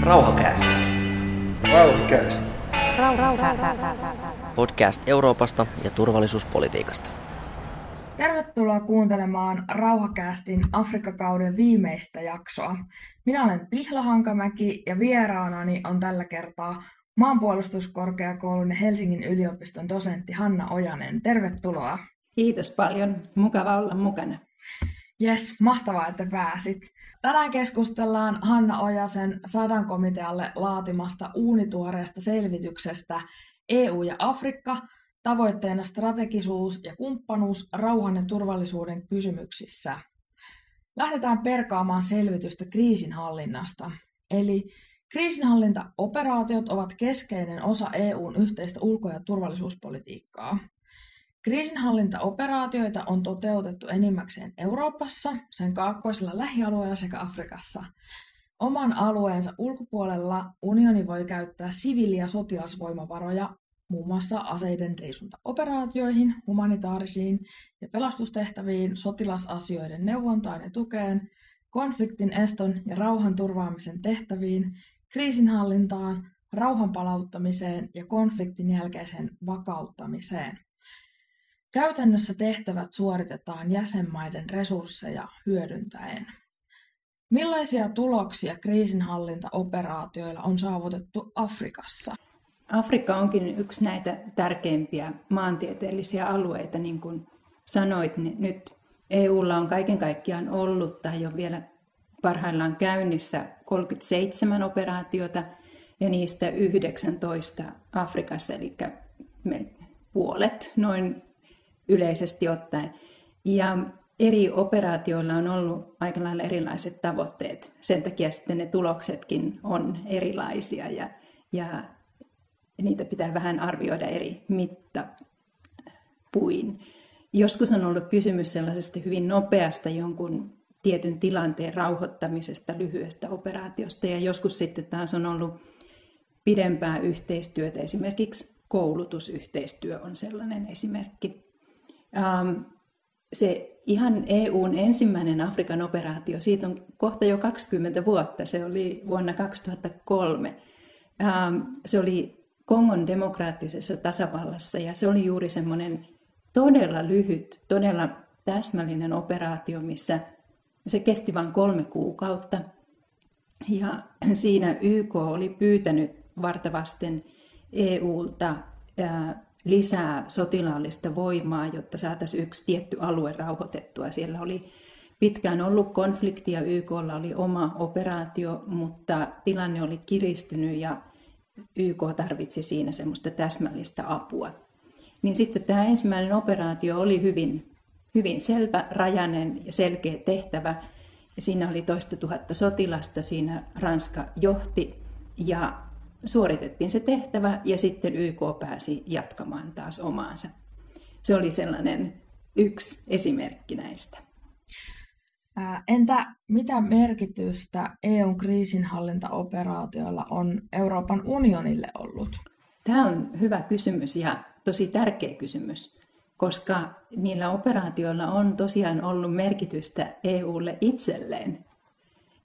Rauhakäästä. Rauhakäästä. Podcast Euroopasta ja turvallisuuspolitiikasta. Tervetuloa kuuntelemaan Rauhakäästin Afrikkakauden viimeistä jaksoa. Minä olen Pihla Hankamäki ja vieraanani on tällä kertaa maanpuolustuskorkeakoulun ja Helsingin yliopiston dosentti Hanna Ojanen. Tervetuloa. Kiitos paljon. Mukava olla mukana. Jes, mahtavaa, että pääsit. Tänään keskustellaan Hanna Ojasen sadan komitealle laatimasta uunituoreesta selvityksestä EU ja Afrikka, tavoitteena strategisuus ja kumppanuus rauhan ja turvallisuuden kysymyksissä. Lähdetään perkaamaan selvitystä kriisinhallinnasta. Eli kriisinhallintaoperaatiot ovat keskeinen osa EUn yhteistä ulko- ja turvallisuuspolitiikkaa. Kriisinhallintaoperaatioita on toteutettu enimmäkseen Euroopassa, sen kaakkoisella lähialueella sekä Afrikassa. Oman alueensa ulkopuolella unioni voi käyttää siviili- ja sotilasvoimavaroja muun muassa aseiden riisuntaoperaatioihin, humanitaarisiin ja pelastustehtäviin, sotilasasioiden neuvontaan ja tukeen, konfliktin eston ja rauhan turvaamisen tehtäviin, kriisinhallintaan, rauhan palauttamiseen ja konfliktin jälkeiseen vakauttamiseen. Käytännössä tehtävät suoritetaan jäsenmaiden resursseja hyödyntäen. Millaisia tuloksia kriisinhallintaoperaatioilla on saavutettu Afrikassa? Afrikka onkin yksi näitä tärkeimpiä maantieteellisiä alueita, niin kuin sanoit. Niin nyt EUlla on kaiken kaikkiaan ollut tai on vielä parhaillaan käynnissä 37 operaatiota ja niistä 19 Afrikassa, eli puolet noin yleisesti ottaen. Ja eri operaatioilla on ollut aika lailla erilaiset tavoitteet. Sen takia sitten ne tuloksetkin on erilaisia ja, ja niitä pitää vähän arvioida eri mittapuin. Joskus on ollut kysymys sellaisesta hyvin nopeasta jonkun tietyn tilanteen rauhoittamisesta lyhyestä operaatiosta ja joskus sitten taas on ollut pidempää yhteistyötä, esimerkiksi koulutusyhteistyö on sellainen esimerkki. Ähm, se ihan EUn ensimmäinen Afrikan operaatio, siitä on kohta jo 20 vuotta, se oli vuonna 2003. Ähm, se oli Kongon demokraattisessa tasavallassa ja se oli juuri semmoinen todella lyhyt, todella täsmällinen operaatio, missä se kesti vain kolme kuukautta. Ja siinä YK oli pyytänyt vartavasten EUlta lisää sotilaallista voimaa, jotta saataisiin yksi tietty alue rauhoitettua. Siellä oli pitkään ollut konfliktia, YKlla oli oma operaatio, mutta tilanne oli kiristynyt ja YK tarvitsi siinä semmoista täsmällistä apua. Niin sitten tämä ensimmäinen operaatio oli hyvin, hyvin selvä, rajainen ja selkeä tehtävä. Siinä oli toista tuhatta sotilasta, siinä Ranska johti ja suoritettiin se tehtävä ja sitten YK pääsi jatkamaan taas omaansa. Se oli sellainen yksi esimerkki näistä. Entä mitä merkitystä EUn kriisinhallintaoperaatioilla on Euroopan unionille ollut? Tämä on hyvä kysymys ja tosi tärkeä kysymys, koska niillä operaatioilla on tosiaan ollut merkitystä EUlle itselleen.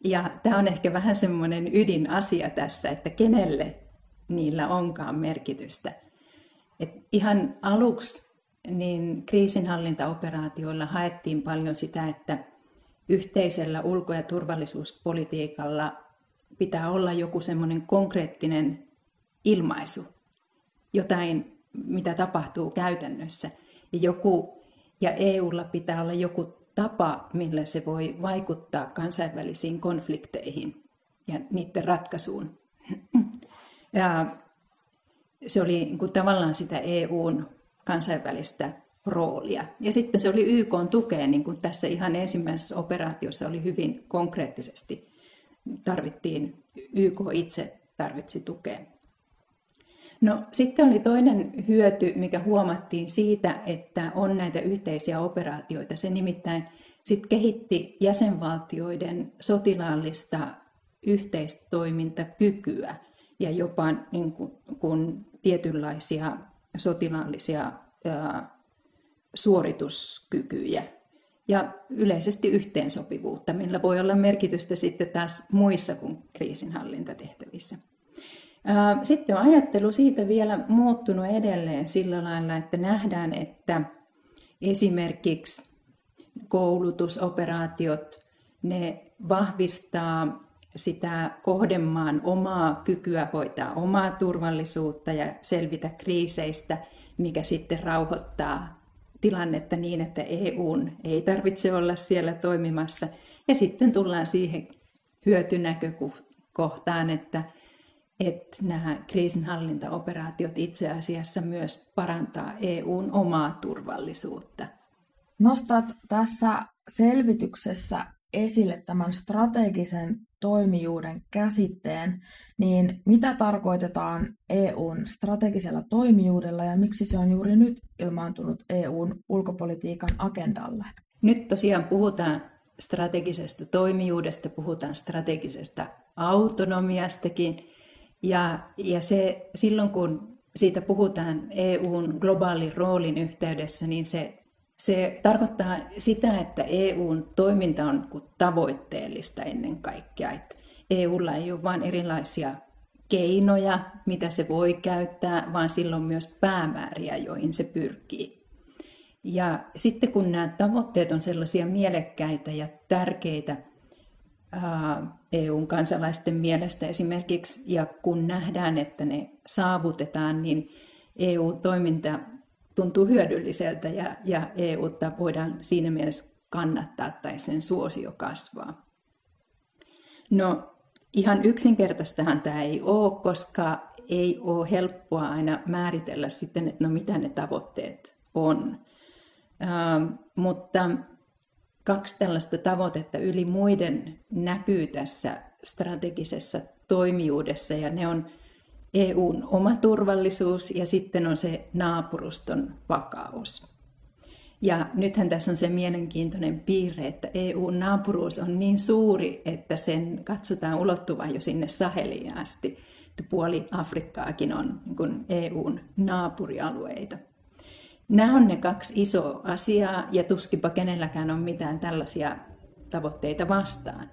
Ja tämä on ehkä vähän semmoinen ydinasia tässä, että kenelle niillä onkaan merkitystä. Et ihan aluksi niin kriisinhallintaoperaatioilla haettiin paljon sitä, että yhteisellä ulko- ja turvallisuuspolitiikalla pitää olla joku semmoinen konkreettinen ilmaisu, jotain, mitä tapahtuu käytännössä. Ja, joku, ja EUlla pitää olla joku tapa, millä se voi vaikuttaa kansainvälisiin konflikteihin ja niiden ratkaisuun. Ja se oli niin kuin tavallaan sitä EUn kansainvälistä roolia. Ja sitten se oli YK tukea, niin kuin tässä ihan ensimmäisessä operaatiossa oli hyvin konkreettisesti. Tarvittiin, YK itse tarvitsi tukea. No sitten oli toinen hyöty, mikä huomattiin siitä, että on näitä yhteisiä operaatioita. Se nimittäin sitten kehitti jäsenvaltioiden sotilaallista yhteistoimintakykyä ja jopa niin kuin, kun tietynlaisia sotilaallisia ää, suorituskykyjä. ja yleisesti yhteensopivuutta, millä voi olla merkitystä sitten taas muissa kuin kriisinhallintatehtävissä. Sitten on ajattelu siitä vielä muuttunut edelleen sillä lailla, että nähdään, että esimerkiksi koulutusoperaatiot, ne vahvistaa sitä kohdemaan omaa kykyä hoitaa omaa turvallisuutta ja selvitä kriiseistä, mikä sitten rauhoittaa tilannetta niin, että EUn ei tarvitse olla siellä toimimassa. Ja sitten tullaan siihen hyötynäkökohtaan, että, että nämä kriisinhallintaoperaatiot itse asiassa myös parantaa EUn omaa turvallisuutta. Nostat tässä selvityksessä esille tämän strategisen toimijuuden käsitteen, niin mitä tarkoitetaan EUn strategisella toimijuudella ja miksi se on juuri nyt ilmaantunut EUn ulkopolitiikan agendalle? Nyt tosiaan puhutaan strategisesta toimijuudesta, puhutaan strategisesta autonomiastakin. Ja, ja se, silloin kun siitä puhutaan EUn globaalin roolin yhteydessä, niin se se tarkoittaa sitä, että EUn toiminta on tavoitteellista ennen kaikkea. Että EUlla ei ole vain erilaisia keinoja, mitä se voi käyttää, vaan silloin myös päämääriä, joihin se pyrkii. Ja sitten kun nämä tavoitteet on sellaisia mielekkäitä ja tärkeitä EUn kansalaisten mielestä esimerkiksi, ja kun nähdään, että ne saavutetaan, niin EU-toiminta tuntuu hyödylliseltä ja, ja EUta voidaan siinä mielessä kannattaa tai sen suosio kasvaa. No ihan yksinkertaistahan tämä ei ole, koska ei ole helppoa aina määritellä sitten, että no mitä ne tavoitteet on. Ähm, mutta kaksi tällaista tavoitetta yli muiden näkyy tässä strategisessa toimijuudessa ja ne on EUn oma turvallisuus ja sitten on se naapuruston vakaus. Ja nythän tässä on se mielenkiintoinen piirre, että EUn naapuruus on niin suuri, että sen katsotaan ulottuvan jo sinne Saheliin asti. Puoli Afrikkaakin on niin EUn naapurialueita. Nämä on ne kaksi isoa asiaa, ja tuskipa kenelläkään on mitään tällaisia tavoitteita vastaan.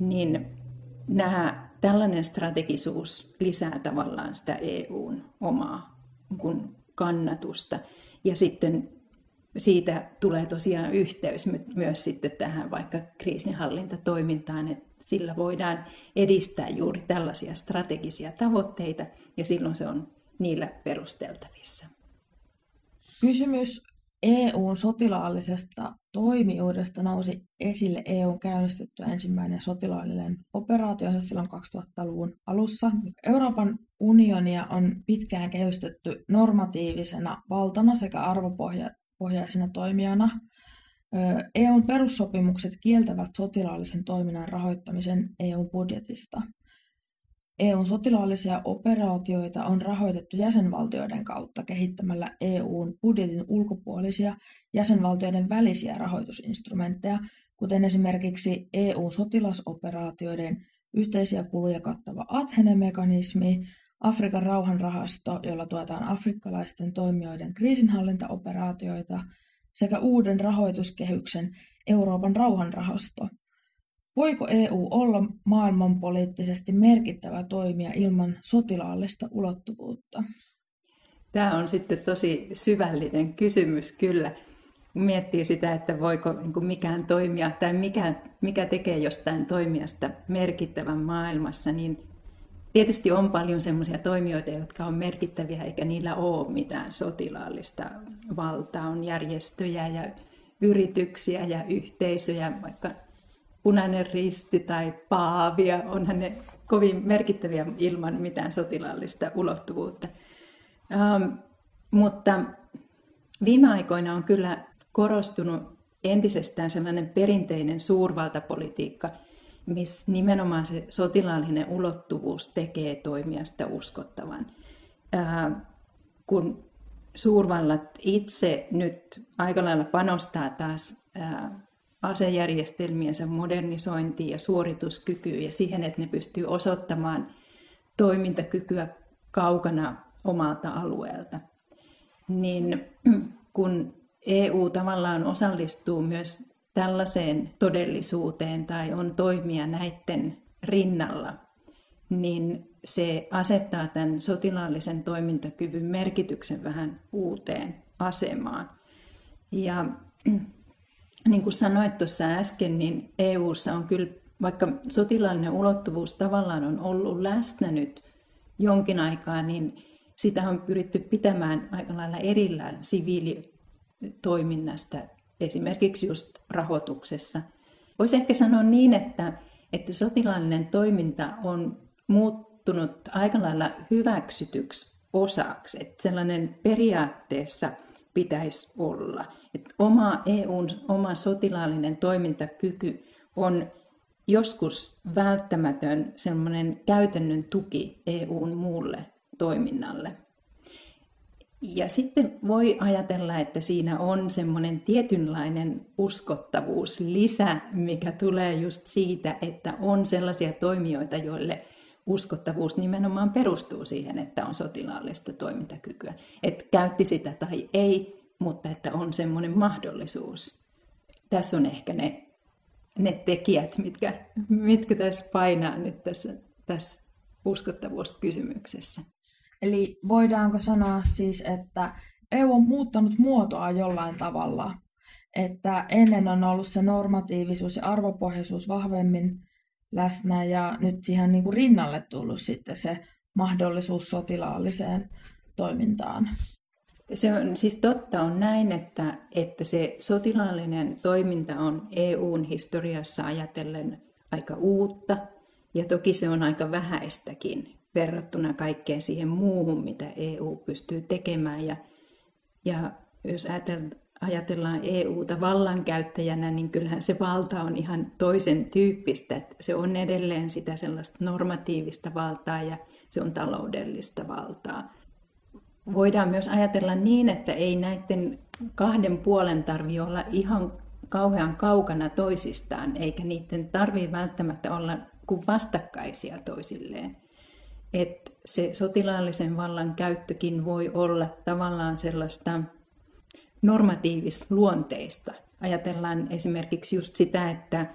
Niin nämä tällainen strategisuus lisää tavallaan sitä EUn omaa kun kannatusta. Ja sitten siitä tulee tosiaan yhteys myös sitten tähän vaikka kriisinhallintatoimintaan, että sillä voidaan edistää juuri tällaisia strategisia tavoitteita ja silloin se on niillä perusteltavissa. Kysymys EUn sotilaallisesta toimijuudesta nousi esille EUn käynnistetty ensimmäinen sotilaallinen operaatio silloin 2000-luvun alussa. Euroopan unionia on pitkään kehystetty normatiivisena valtana sekä arvopohjaisena toimijana. EUn perussopimukset kieltävät sotilaallisen toiminnan rahoittamisen EUn budjetista. EUn sotilaallisia operaatioita on rahoitettu jäsenvaltioiden kautta kehittämällä EUn budjetin ulkopuolisia jäsenvaltioiden välisiä rahoitusinstrumentteja, kuten esimerkiksi EUn sotilasoperaatioiden yhteisiä kuluja kattava Athene-mekanismi, Afrikan rauhanrahasto, jolla tuetaan afrikkalaisten toimijoiden kriisinhallintaoperaatioita, sekä uuden rahoituskehyksen Euroopan rauhanrahasto, Voiko EU olla maailmanpoliittisesti merkittävä toimija ilman sotilaallista ulottuvuutta? Tämä on sitten tosi syvällinen kysymys kyllä. Miettii sitä, että voiko niin mikään toimija tai mikä, mikä tekee jostain toimijasta merkittävän maailmassa, niin tietysti on paljon sellaisia toimijoita, jotka on merkittäviä eikä niillä ole mitään sotilaallista valtaa. On järjestöjä ja yrityksiä ja yhteisöjä, vaikka punainen risti tai paavia, onhan ne kovin merkittäviä ilman mitään sotilaallista ulottuvuutta. Ähm, mutta viime aikoina on kyllä korostunut entisestään sellainen perinteinen suurvaltapolitiikka, missä nimenomaan se sotilaallinen ulottuvuus tekee toimijasta uskottavan. Äh, kun suurvallat itse nyt aika lailla panostaa taas äh, asejärjestelmiensä modernisointiin ja suorituskykyyn ja siihen, että ne pystyy osoittamaan toimintakykyä kaukana omalta alueelta. Niin kun EU tavallaan osallistuu myös tällaiseen todellisuuteen tai on toimia näiden rinnalla, niin se asettaa tämän sotilaallisen toimintakyvyn merkityksen vähän uuteen asemaan. Ja niin kuin sanoit tuossa äsken, niin EU:ssa on kyllä, vaikka sotilaallinen ulottuvuus tavallaan on ollut läsnä nyt jonkin aikaa, niin sitä on pyritty pitämään aika lailla erillään siviilitoiminnasta, esimerkiksi just rahoituksessa. Voisi ehkä sanoa niin, että, että sotilaallinen toiminta on muuttunut aika lailla hyväksytyksi osaksi, että sellainen periaatteessa pitäisi olla. Että oma EUn oma sotilaallinen toimintakyky on joskus välttämätön sellainen käytännön tuki EUn muulle toiminnalle. Ja sitten voi ajatella, että siinä on semmoinen tietynlainen uskottavuus lisä, mikä tulee just siitä, että on sellaisia toimijoita, joille uskottavuus nimenomaan perustuu siihen, että on sotilaallista toimintakykyä. Että käytti sitä tai ei, mutta että on semmoinen mahdollisuus. Tässä on ehkä ne, ne tekijät, mitkä, mitkä tässä painaa nyt tässä, tässä uskottavuuskysymyksessä. Eli voidaanko sanoa siis, että EU on muuttanut muotoa jollain tavalla, että ennen on ollut se normatiivisuus ja arvopohjaisuus vahvemmin läsnä ja nyt siihen niin kuin rinnalle tullut sitten se mahdollisuus sotilaalliseen toimintaan. Se on siis totta on näin, että, että se sotilaallinen toiminta on EUn historiassa ajatellen aika uutta ja toki se on aika vähäistäkin verrattuna kaikkeen siihen muuhun, mitä EU pystyy tekemään. Ja, ja jos ajatellaan EUta vallankäyttäjänä, niin kyllähän se valta on ihan toisen tyyppistä. Että se on edelleen sitä sellaista normatiivista valtaa ja se on taloudellista valtaa. Voidaan myös ajatella niin, että ei näiden kahden puolen tarvi olla ihan kauhean kaukana toisistaan, eikä niiden tarvitse välttämättä olla kuin vastakkaisia toisilleen että se sotilaallisen vallan käyttökin voi olla tavallaan sellaista normatiivis-luonteista. Ajatellaan esimerkiksi just sitä, että,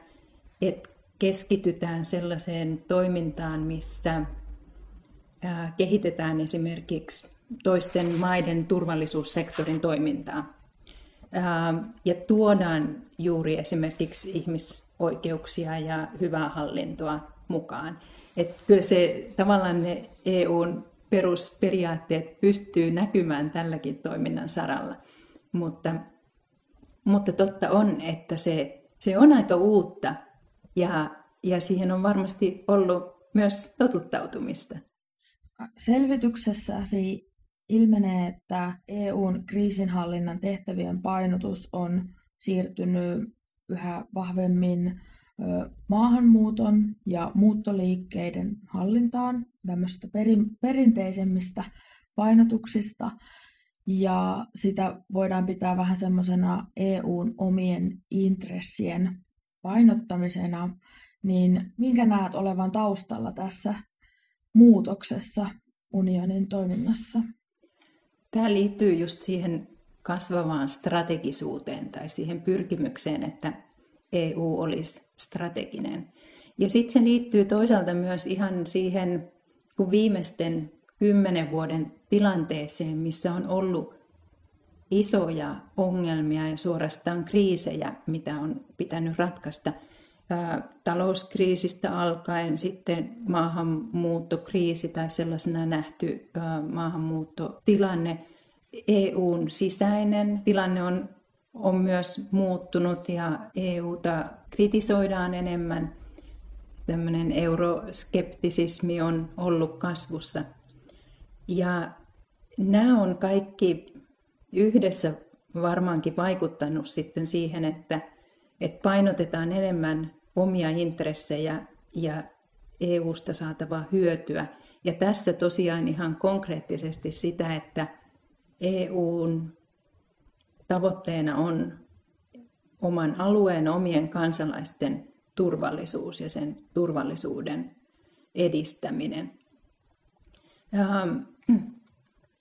että keskitytään sellaiseen toimintaan, missä kehitetään esimerkiksi toisten maiden turvallisuussektorin toimintaa. Ja tuodaan juuri esimerkiksi ihmisoikeuksia ja hyvää hallintoa mukaan. Että kyllä se tavallaan ne EUn perusperiaatteet pystyy näkymään tälläkin toiminnan saralla. Mutta, mutta totta on, että se, se on aika uutta ja, ja siihen on varmasti ollut myös totuttautumista. Selvityksessäsi ilmenee, että EUn kriisinhallinnan tehtävien painotus on siirtynyt yhä vahvemmin maahanmuuton ja muuttoliikkeiden hallintaan, tämmöistä perin, perinteisemmistä painotuksista, ja sitä voidaan pitää vähän semmoisena EUn omien intressien painottamisena, niin minkä näet olevan taustalla tässä muutoksessa unionin toiminnassa? Tämä liittyy just siihen kasvavaan strategisuuteen tai siihen pyrkimykseen, että EU olisi strateginen. Ja sitten se liittyy toisaalta myös ihan siihen kun viimeisten kymmenen vuoden tilanteeseen, missä on ollut isoja ongelmia ja suorastaan kriisejä, mitä on pitänyt ratkaista. Talouskriisistä alkaen sitten maahanmuuttokriisi tai sellaisena nähty maahanmuuttotilanne. EUn sisäinen tilanne on on myös muuttunut ja EUta kritisoidaan enemmän. Tämmöinen euroskeptisismi on ollut kasvussa. Ja nämä on kaikki yhdessä varmaankin vaikuttanut sitten siihen, että, että painotetaan enemmän omia intressejä ja EUsta saatavaa hyötyä. Ja tässä tosiaan ihan konkreettisesti sitä, että EUn tavoitteena on oman alueen omien kansalaisten turvallisuus ja sen turvallisuuden edistäminen. Ähm,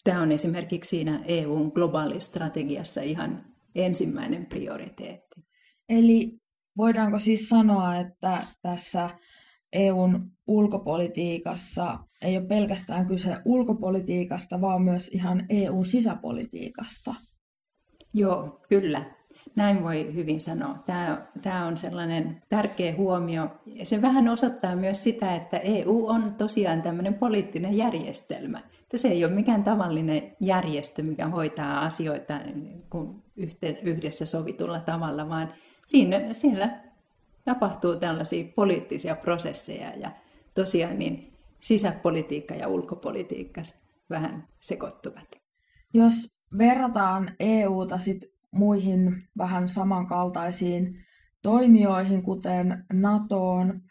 tämä on esimerkiksi siinä EUn globaalistrategiassa ihan ensimmäinen prioriteetti. Eli voidaanko siis sanoa, että tässä EUn ulkopolitiikassa ei ole pelkästään kyse ulkopolitiikasta, vaan myös ihan EUn sisäpolitiikasta? Joo, kyllä. Näin voi hyvin sanoa. Tämä, tämä on sellainen tärkeä huomio. Se vähän osoittaa myös sitä, että EU on tosiaan tämmöinen poliittinen järjestelmä. Että se ei ole mikään tavallinen järjestö, mikä hoitaa asioita yhdessä sovitulla tavalla, vaan siinä, siellä tapahtuu tällaisia poliittisia prosesseja ja tosiaan niin sisäpolitiikka ja ulkopolitiikka vähän sekoittuvat. Jos verrataan EUta sit muihin vähän samankaltaisiin toimijoihin, kuten NATOon,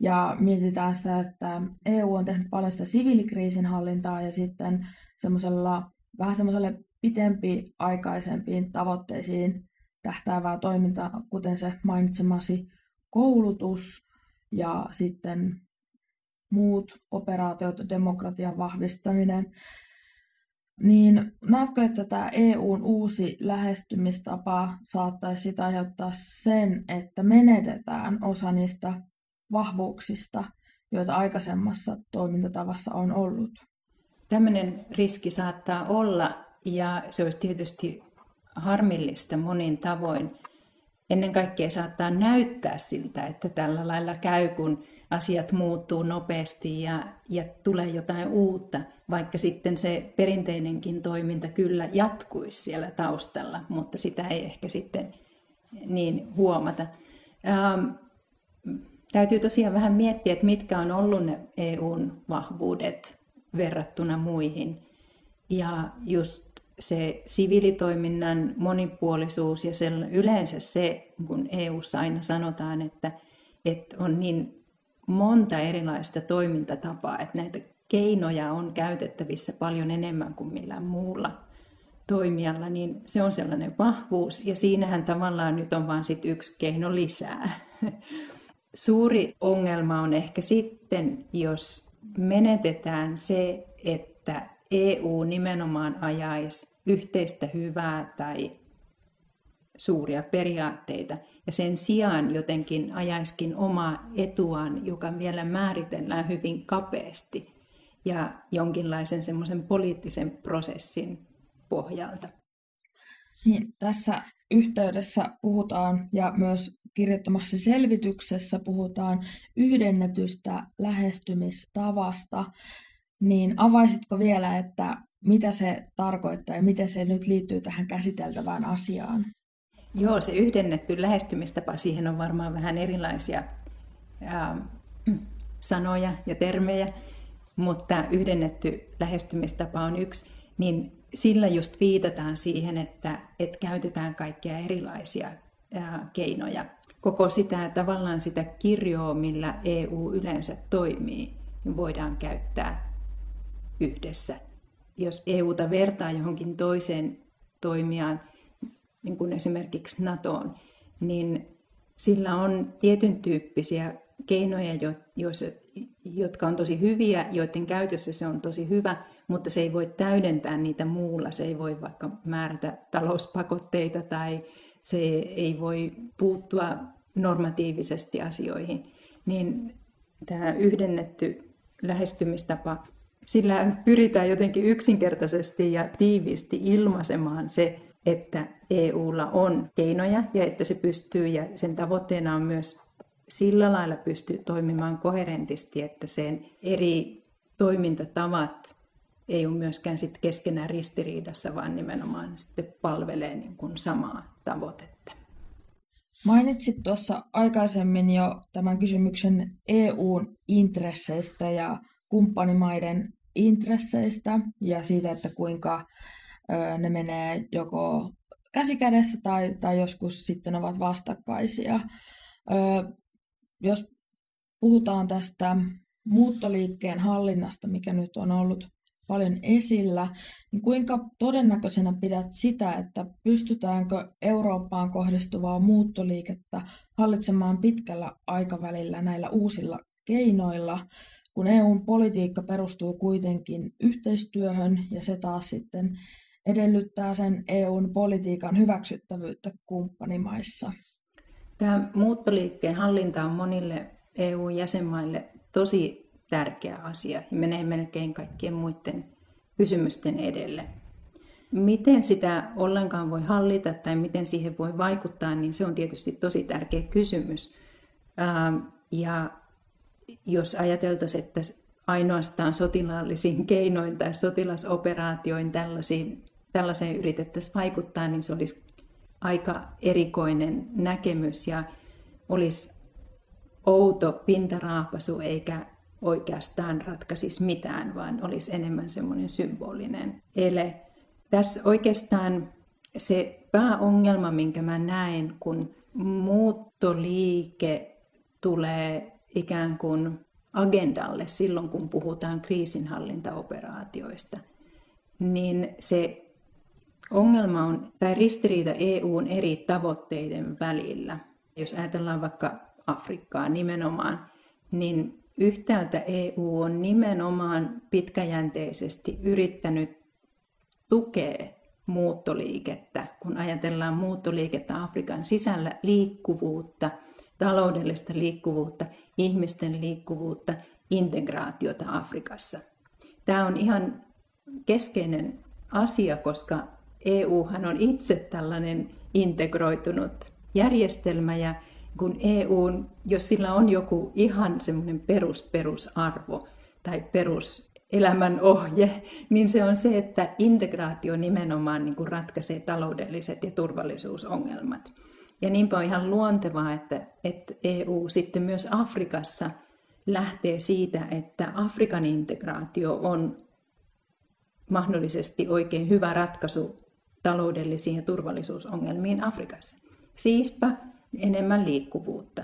ja mietitään sitä, että EU on tehnyt paljon sitä siviilikriisinhallintaa ja sitten semmoisella vähän semmoiselle pitempi aikaisempiin tavoitteisiin tähtäävää toimintaa, kuten se mainitsemasi koulutus ja sitten muut operaatiot, demokratian vahvistaminen, niin näetkö, että tämä EUn uusi lähestymistapa saattaisi aiheuttaa sen, että menetetään osa niistä vahvuuksista, joita aikaisemmassa toimintatavassa on ollut? Tämmöinen riski saattaa olla, ja se olisi tietysti harmillista monin tavoin. Ennen kaikkea saattaa näyttää siltä, että tällä lailla käy, kun asiat muuttuu nopeasti ja, ja tulee jotain uutta, vaikka sitten se perinteinenkin toiminta kyllä jatkuisi siellä taustalla, mutta sitä ei ehkä sitten niin huomata. Ähm, täytyy tosiaan vähän miettiä, että mitkä on ollut ne EUn vahvuudet verrattuna muihin. Ja just se siviilitoiminnan monipuolisuus ja yleensä se, kun EU-ssa aina sanotaan, että, että on niin monta erilaista toimintatapaa, että näitä keinoja on käytettävissä paljon enemmän kuin millään muulla toimijalla, niin se on sellainen vahvuus. Ja siinähän tavallaan nyt on vain sit yksi keino lisää. Suuri ongelma on ehkä sitten, jos menetetään se, että EU nimenomaan ajaisi yhteistä hyvää tai suuria periaatteita, ja sen sijaan jotenkin ajaiskin omaa etuaan, joka vielä määritellään hyvin kapeasti ja jonkinlaisen semmoisen poliittisen prosessin pohjalta. Niin, tässä yhteydessä puhutaan ja myös kirjoittamassa selvityksessä puhutaan yhdennetystä lähestymistavasta, niin avaisitko vielä, että mitä se tarkoittaa ja miten se nyt liittyy tähän käsiteltävään asiaan? Joo, se yhdennetty lähestymistapa, siihen on varmaan vähän erilaisia ää, sanoja ja termejä, mutta yhdennetty lähestymistapa on yksi, niin sillä just viitataan siihen, että, että käytetään kaikkia erilaisia ää, keinoja. Koko sitä tavallaan sitä kirjoa, millä EU yleensä toimii, niin voidaan käyttää yhdessä. Jos EUta vertaa johonkin toiseen toimijaan, niin kuin esimerkiksi NATOon, niin sillä on tietyn tyyppisiä keinoja, jotka on tosi hyviä, joiden käytössä se on tosi hyvä, mutta se ei voi täydentää niitä muulla. Se ei voi vaikka määrätä talouspakotteita tai se ei voi puuttua normatiivisesti asioihin. Niin tämä yhdennetty lähestymistapa, sillä pyritään jotenkin yksinkertaisesti ja tiiviisti ilmaisemaan se, että EUlla on keinoja ja että se pystyy ja sen tavoitteena on myös sillä lailla pystyy toimimaan koherentisti, että sen eri toimintatavat ei ole myöskään sit keskenään ristiriidassa, vaan nimenomaan sitten palvelee niin kuin samaa tavoitetta. Mainitsit tuossa aikaisemmin jo tämän kysymyksen EUn intresseistä ja kumppanimaiden intresseistä ja siitä, että kuinka ne menee joko käsikädessä tai, tai joskus sitten ovat vastakkaisia. Jos puhutaan tästä muuttoliikkeen hallinnasta, mikä nyt on ollut paljon esillä, niin kuinka todennäköisenä pidät sitä, että pystytäänkö Eurooppaan kohdistuvaa muuttoliikettä hallitsemaan pitkällä aikavälillä näillä uusilla keinoilla, kun EUn politiikka perustuu kuitenkin yhteistyöhön ja se taas sitten edellyttää sen EUn politiikan hyväksyttävyyttä kumppanimaissa. Tämä muuttoliikkeen hallinta on monille EU-jäsenmaille tosi tärkeä asia ja menee melkein kaikkien muiden kysymysten edelle. Miten sitä ollenkaan voi hallita tai miten siihen voi vaikuttaa, niin se on tietysti tosi tärkeä kysymys. Ja jos ajateltaisiin, että ainoastaan sotilaallisin keinoin tai sotilasoperaatioin tällaisiin, tällaiseen yritettäisiin vaikuttaa, niin se olisi aika erikoinen näkemys ja olisi outo pintaraapasu eikä oikeastaan ratkaisisi mitään, vaan olisi enemmän semmoinen symbolinen ele. Tässä oikeastaan se pääongelma, minkä mä näen, kun muuttoliike tulee ikään kuin agendalle silloin, kun puhutaan kriisinhallintaoperaatioista, niin se ongelma on, tai ristiriita EUn eri tavoitteiden välillä. Jos ajatellaan vaikka Afrikkaa nimenomaan, niin yhtäältä EU on nimenomaan pitkäjänteisesti yrittänyt tukea muuttoliikettä, kun ajatellaan muuttoliikettä Afrikan sisällä, liikkuvuutta, taloudellista liikkuvuutta, ihmisten liikkuvuutta, integraatiota Afrikassa. Tämä on ihan keskeinen asia, koska EUhan on itse tällainen integroitunut järjestelmä ja kun EU, jos sillä on joku ihan semmoinen perus, perusarvo tai perus elämän ohje, niin se on se, että integraatio nimenomaan niin kuin ratkaisee taloudelliset ja turvallisuusongelmat. Ja niinpä on ihan luontevaa, että, että EU sitten myös Afrikassa lähtee siitä, että Afrikan integraatio on mahdollisesti oikein hyvä ratkaisu taloudellisiin ja turvallisuusongelmiin Afrikassa. Siispä enemmän liikkuvuutta.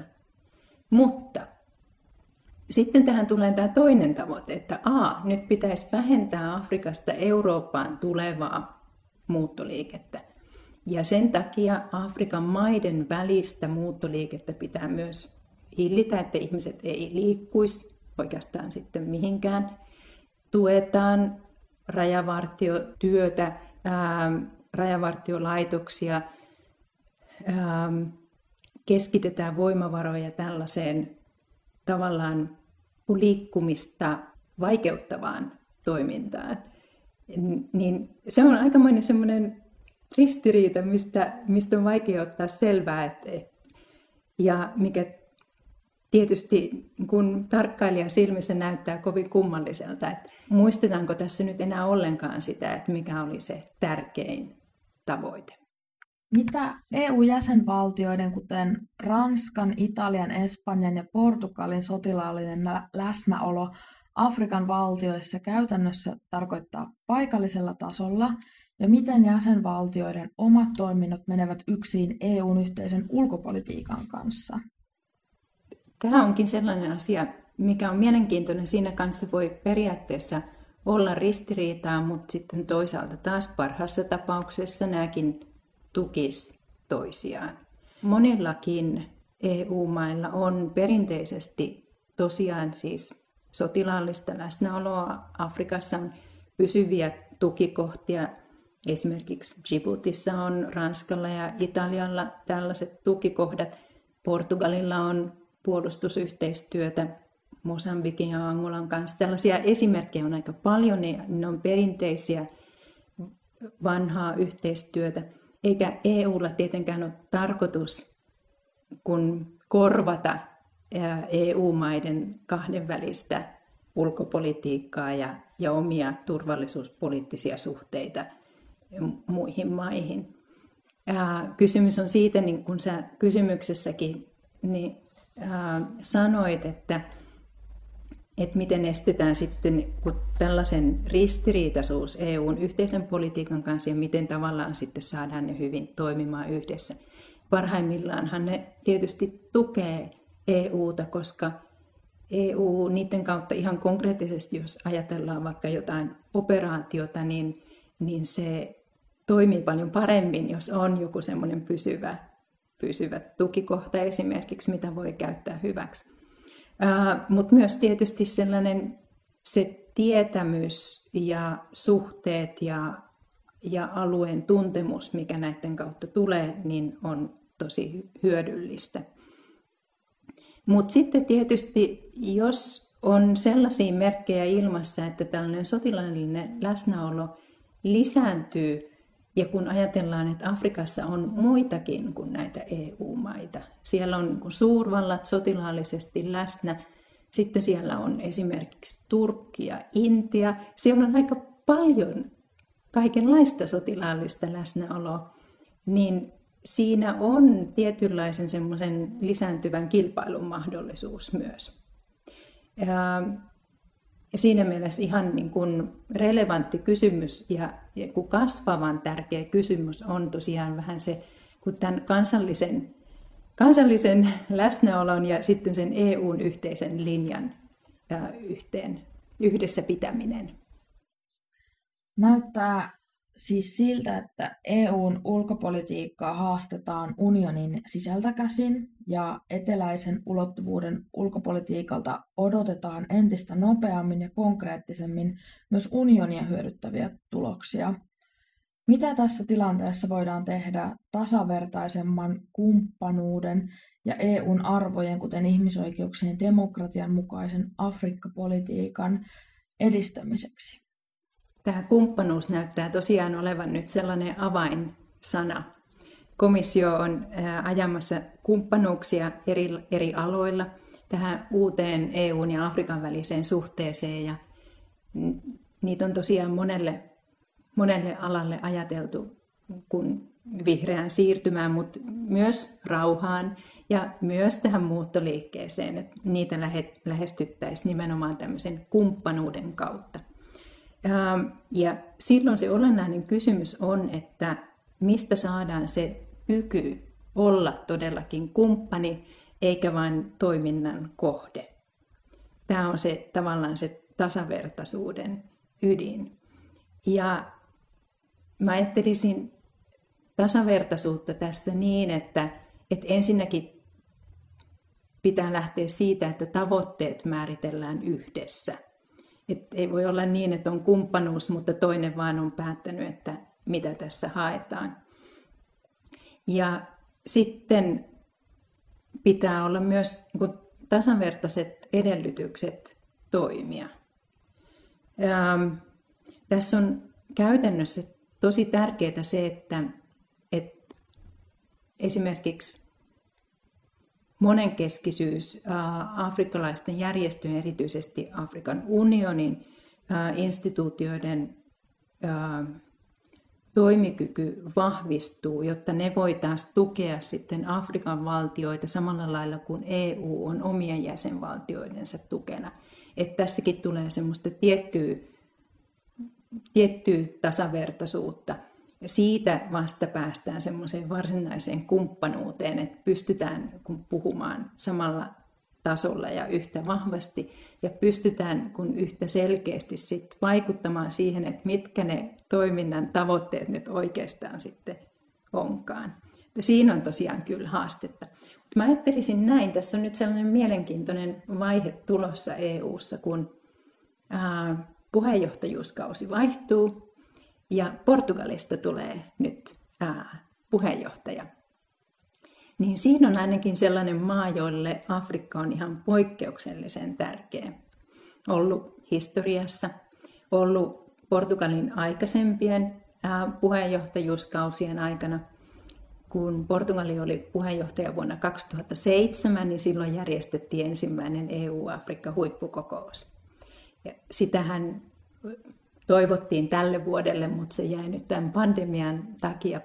Mutta sitten tähän tulee tämä toinen tavoite, että A, nyt pitäisi vähentää Afrikasta Eurooppaan tulevaa muuttoliikettä. Ja sen takia Afrikan maiden välistä muuttoliikettä pitää myös hillitä, että ihmiset ei liikkuisi oikeastaan sitten mihinkään. Tuetaan rajavartiotyötä, ää, rajavartiolaitoksia, ää, keskitetään voimavaroja tällaiseen tavallaan liikkumista vaikeuttavaan toimintaan. Niin se on aikamoinen semmoinen ristiriita, mistä, mistä on vaikea ottaa selvää. Et, et, ja mikä tietysti kun tarkkailija silmissä näyttää kovin kummalliselta, että muistetaanko tässä nyt enää ollenkaan sitä, että mikä oli se tärkein tavoite. Mitä EU-jäsenvaltioiden, kuten Ranskan, Italian, Espanjan ja Portugalin sotilaallinen läsnäolo Afrikan valtioissa käytännössä tarkoittaa paikallisella tasolla ja miten jäsenvaltioiden omat toiminnot menevät yksin EUn yhteisen ulkopolitiikan kanssa? Tämä onkin sellainen asia, mikä on mielenkiintoinen. Siinä kanssa voi periaatteessa olla ristiriitaa, mutta sitten toisaalta taas parhaassa tapauksessa nämäkin tukisi toisiaan. Monillakin EU-mailla on perinteisesti tosiaan siis sotilaallista läsnäoloa. Afrikassa on pysyviä tukikohtia. Esimerkiksi Djiboutissa on Ranskalla ja Italialla tällaiset tukikohdat. Portugalilla on puolustusyhteistyötä Mosambikin ja Angolan kanssa. Tällaisia esimerkkejä on aika paljon, ne on perinteisiä vanhaa yhteistyötä. Eikä EUlla tietenkään ole tarkoitus kun korvata EU-maiden kahdenvälistä ulkopolitiikkaa ja, ja omia turvallisuuspoliittisia suhteita muihin maihin. Ää, kysymys on siitä, niin kun sä kysymyksessäkin niin, ää, sanoit, että että miten estetään sitten kun tällaisen ristiriitaisuus EUn yhteisen politiikan kanssa ja miten tavallaan sitten saadaan ne hyvin toimimaan yhdessä. Parhaimmillaanhan ne tietysti tukee EUta, koska EU niiden kautta ihan konkreettisesti, jos ajatellaan vaikka jotain operaatiota, niin, niin se toimii paljon paremmin, jos on joku semmoinen pysyvä, pysyvä tukikohta esimerkiksi, mitä voi käyttää hyväksi. Mutta myös tietysti sellainen se tietämys ja suhteet ja, ja alueen tuntemus, mikä näiden kautta tulee, niin on tosi hyödyllistä. Mutta sitten tietysti, jos on sellaisia merkkejä ilmassa, että tällainen sotilaallinen läsnäolo lisääntyy, ja kun ajatellaan, että Afrikassa on muitakin kuin näitä EU-maita, siellä on niin suurvallat sotilaallisesti läsnä, sitten siellä on esimerkiksi Turkki ja Intia, siellä on aika paljon kaikenlaista sotilaallista läsnäoloa, niin siinä on tietynlaisen semmoisen lisääntyvän kilpailun mahdollisuus myös. Ja siinä mielessä ihan niin kuin relevantti kysymys ja, kasvavan tärkeä kysymys on tosiaan vähän se, kun tämän kansallisen, kansallisen läsnäolon ja sitten sen EUn yhteisen linjan ja yhteen, yhdessä pitäminen. Näyttää siis siltä, että EUn ulkopolitiikkaa haastetaan unionin sisältä käsin ja eteläisen ulottuvuuden ulkopolitiikalta odotetaan entistä nopeammin ja konkreettisemmin myös unionia hyödyttäviä tuloksia. Mitä tässä tilanteessa voidaan tehdä tasavertaisemman kumppanuuden ja EUn arvojen, kuten ihmisoikeuksien demokratian mukaisen Afrikka-politiikan edistämiseksi? Tämä kumppanuus näyttää tosiaan olevan nyt sellainen avainsana. Komissio on ajamassa kumppanuuksia eri, eri aloilla tähän uuteen EUn ja Afrikan väliseen suhteeseen ja niitä on tosiaan monelle, monelle alalle ajateltu kun vihreään siirtymään, mutta myös rauhaan ja myös tähän muuttoliikkeeseen, että niitä lähestyttäisiin nimenomaan tämmöisen kumppanuuden kautta. Ähm, ja silloin se olennainen kysymys on, että mistä saadaan se kyky olla todellakin kumppani, eikä vain toiminnan kohde. Tämä on se tavallaan se tasavertaisuuden ydin. Ja mä ajattelisin tasavertaisuutta tässä niin, että, että ensinnäkin pitää lähteä siitä, että tavoitteet määritellään yhdessä – et ei voi olla niin, että on kumppanuus, mutta toinen vaan on päättänyt, että mitä tässä haetaan. Ja sitten pitää olla myös niin tasavertaiset edellytykset toimia. Ja tässä on käytännössä tosi tärkeää se, että, että esimerkiksi monenkeskisyys afrikkalaisten järjestöjen, erityisesti Afrikan unionin instituutioiden toimikyky vahvistuu, jotta ne voi taas tukea sitten Afrikan valtioita samalla lailla kuin EU on omien jäsenvaltioidensa tukena. Että tässäkin tulee semmoista tiettyä, tiettyä tasavertaisuutta – siitä vasta päästään semmoiseen varsinaiseen kumppanuuteen, että pystytään puhumaan samalla tasolla ja yhtä vahvasti ja pystytään kun yhtä selkeästi sit vaikuttamaan siihen, että mitkä ne toiminnan tavoitteet nyt oikeastaan sitten onkaan. Ja siinä on tosiaan kyllä haastetta. Mä ajattelisin näin, tässä on nyt sellainen mielenkiintoinen vaihe tulossa EU:ssa, kun puheenjohtajuuskausi vaihtuu ja Portugalista tulee nyt ää, puheenjohtaja. Niin siinä on ainakin sellainen maa, jolle Afrikka on ihan poikkeuksellisen tärkeä. Ollut historiassa, ollut Portugalin aikaisempien ää, puheenjohtajuuskausien aikana. Kun Portugali oli puheenjohtaja vuonna 2007, niin silloin järjestettiin ensimmäinen EU-Afrikka-huippukokous. Ja sitähän toivottiin tälle vuodelle, mutta se jäi nyt tämän pandemian takia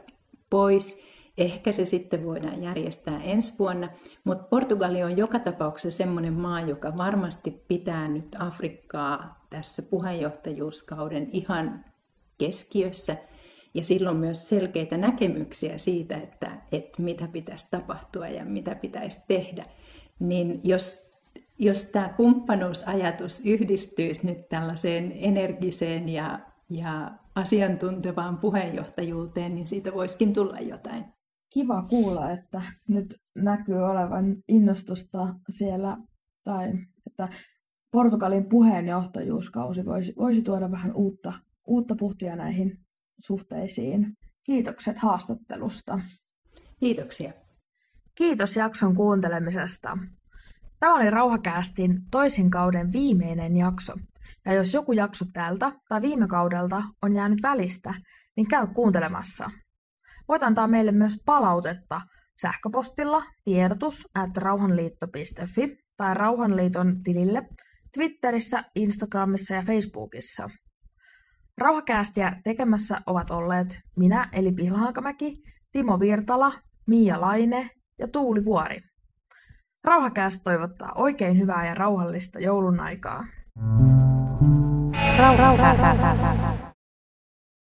pois. Ehkä se sitten voidaan järjestää ensi vuonna, mutta Portugali on joka tapauksessa semmoinen maa, joka varmasti pitää nyt Afrikkaa tässä puheenjohtajuuskauden ihan keskiössä. Ja silloin myös selkeitä näkemyksiä siitä, että, että mitä pitäisi tapahtua ja mitä pitäisi tehdä. Niin jos jos tämä kumppanuusajatus yhdistyisi nyt tällaiseen energiseen ja, ja asiantuntevaan puheenjohtajuuteen, niin siitä voisikin tulla jotain. Kiva kuulla, että nyt näkyy olevan innostusta siellä, tai että Portugalin puheenjohtajuuskausi voisi, voisi tuoda vähän uutta, uutta puhtia näihin suhteisiin. Kiitokset haastattelusta. Kiitoksia. Kiitos jakson kuuntelemisesta. Tämä oli Rauhakäästin toisen kauden viimeinen jakso. Ja jos joku jakso tältä tai viime kaudelta on jäänyt välistä, niin käy kuuntelemassa. Voit antaa meille myös palautetta sähköpostilla tiedotus at rauhanliitto.fi tai Rauhanliiton tilille Twitterissä, Instagramissa ja Facebookissa. Rauhakäästiä tekemässä ovat olleet minä eli Pihlahankamäki, Timo Virtala, Miia Laine ja Tuuli Vuori. Rauhakääst toivottaa oikein hyvää ja rauhallista joulun aikaa. Rauhakääst.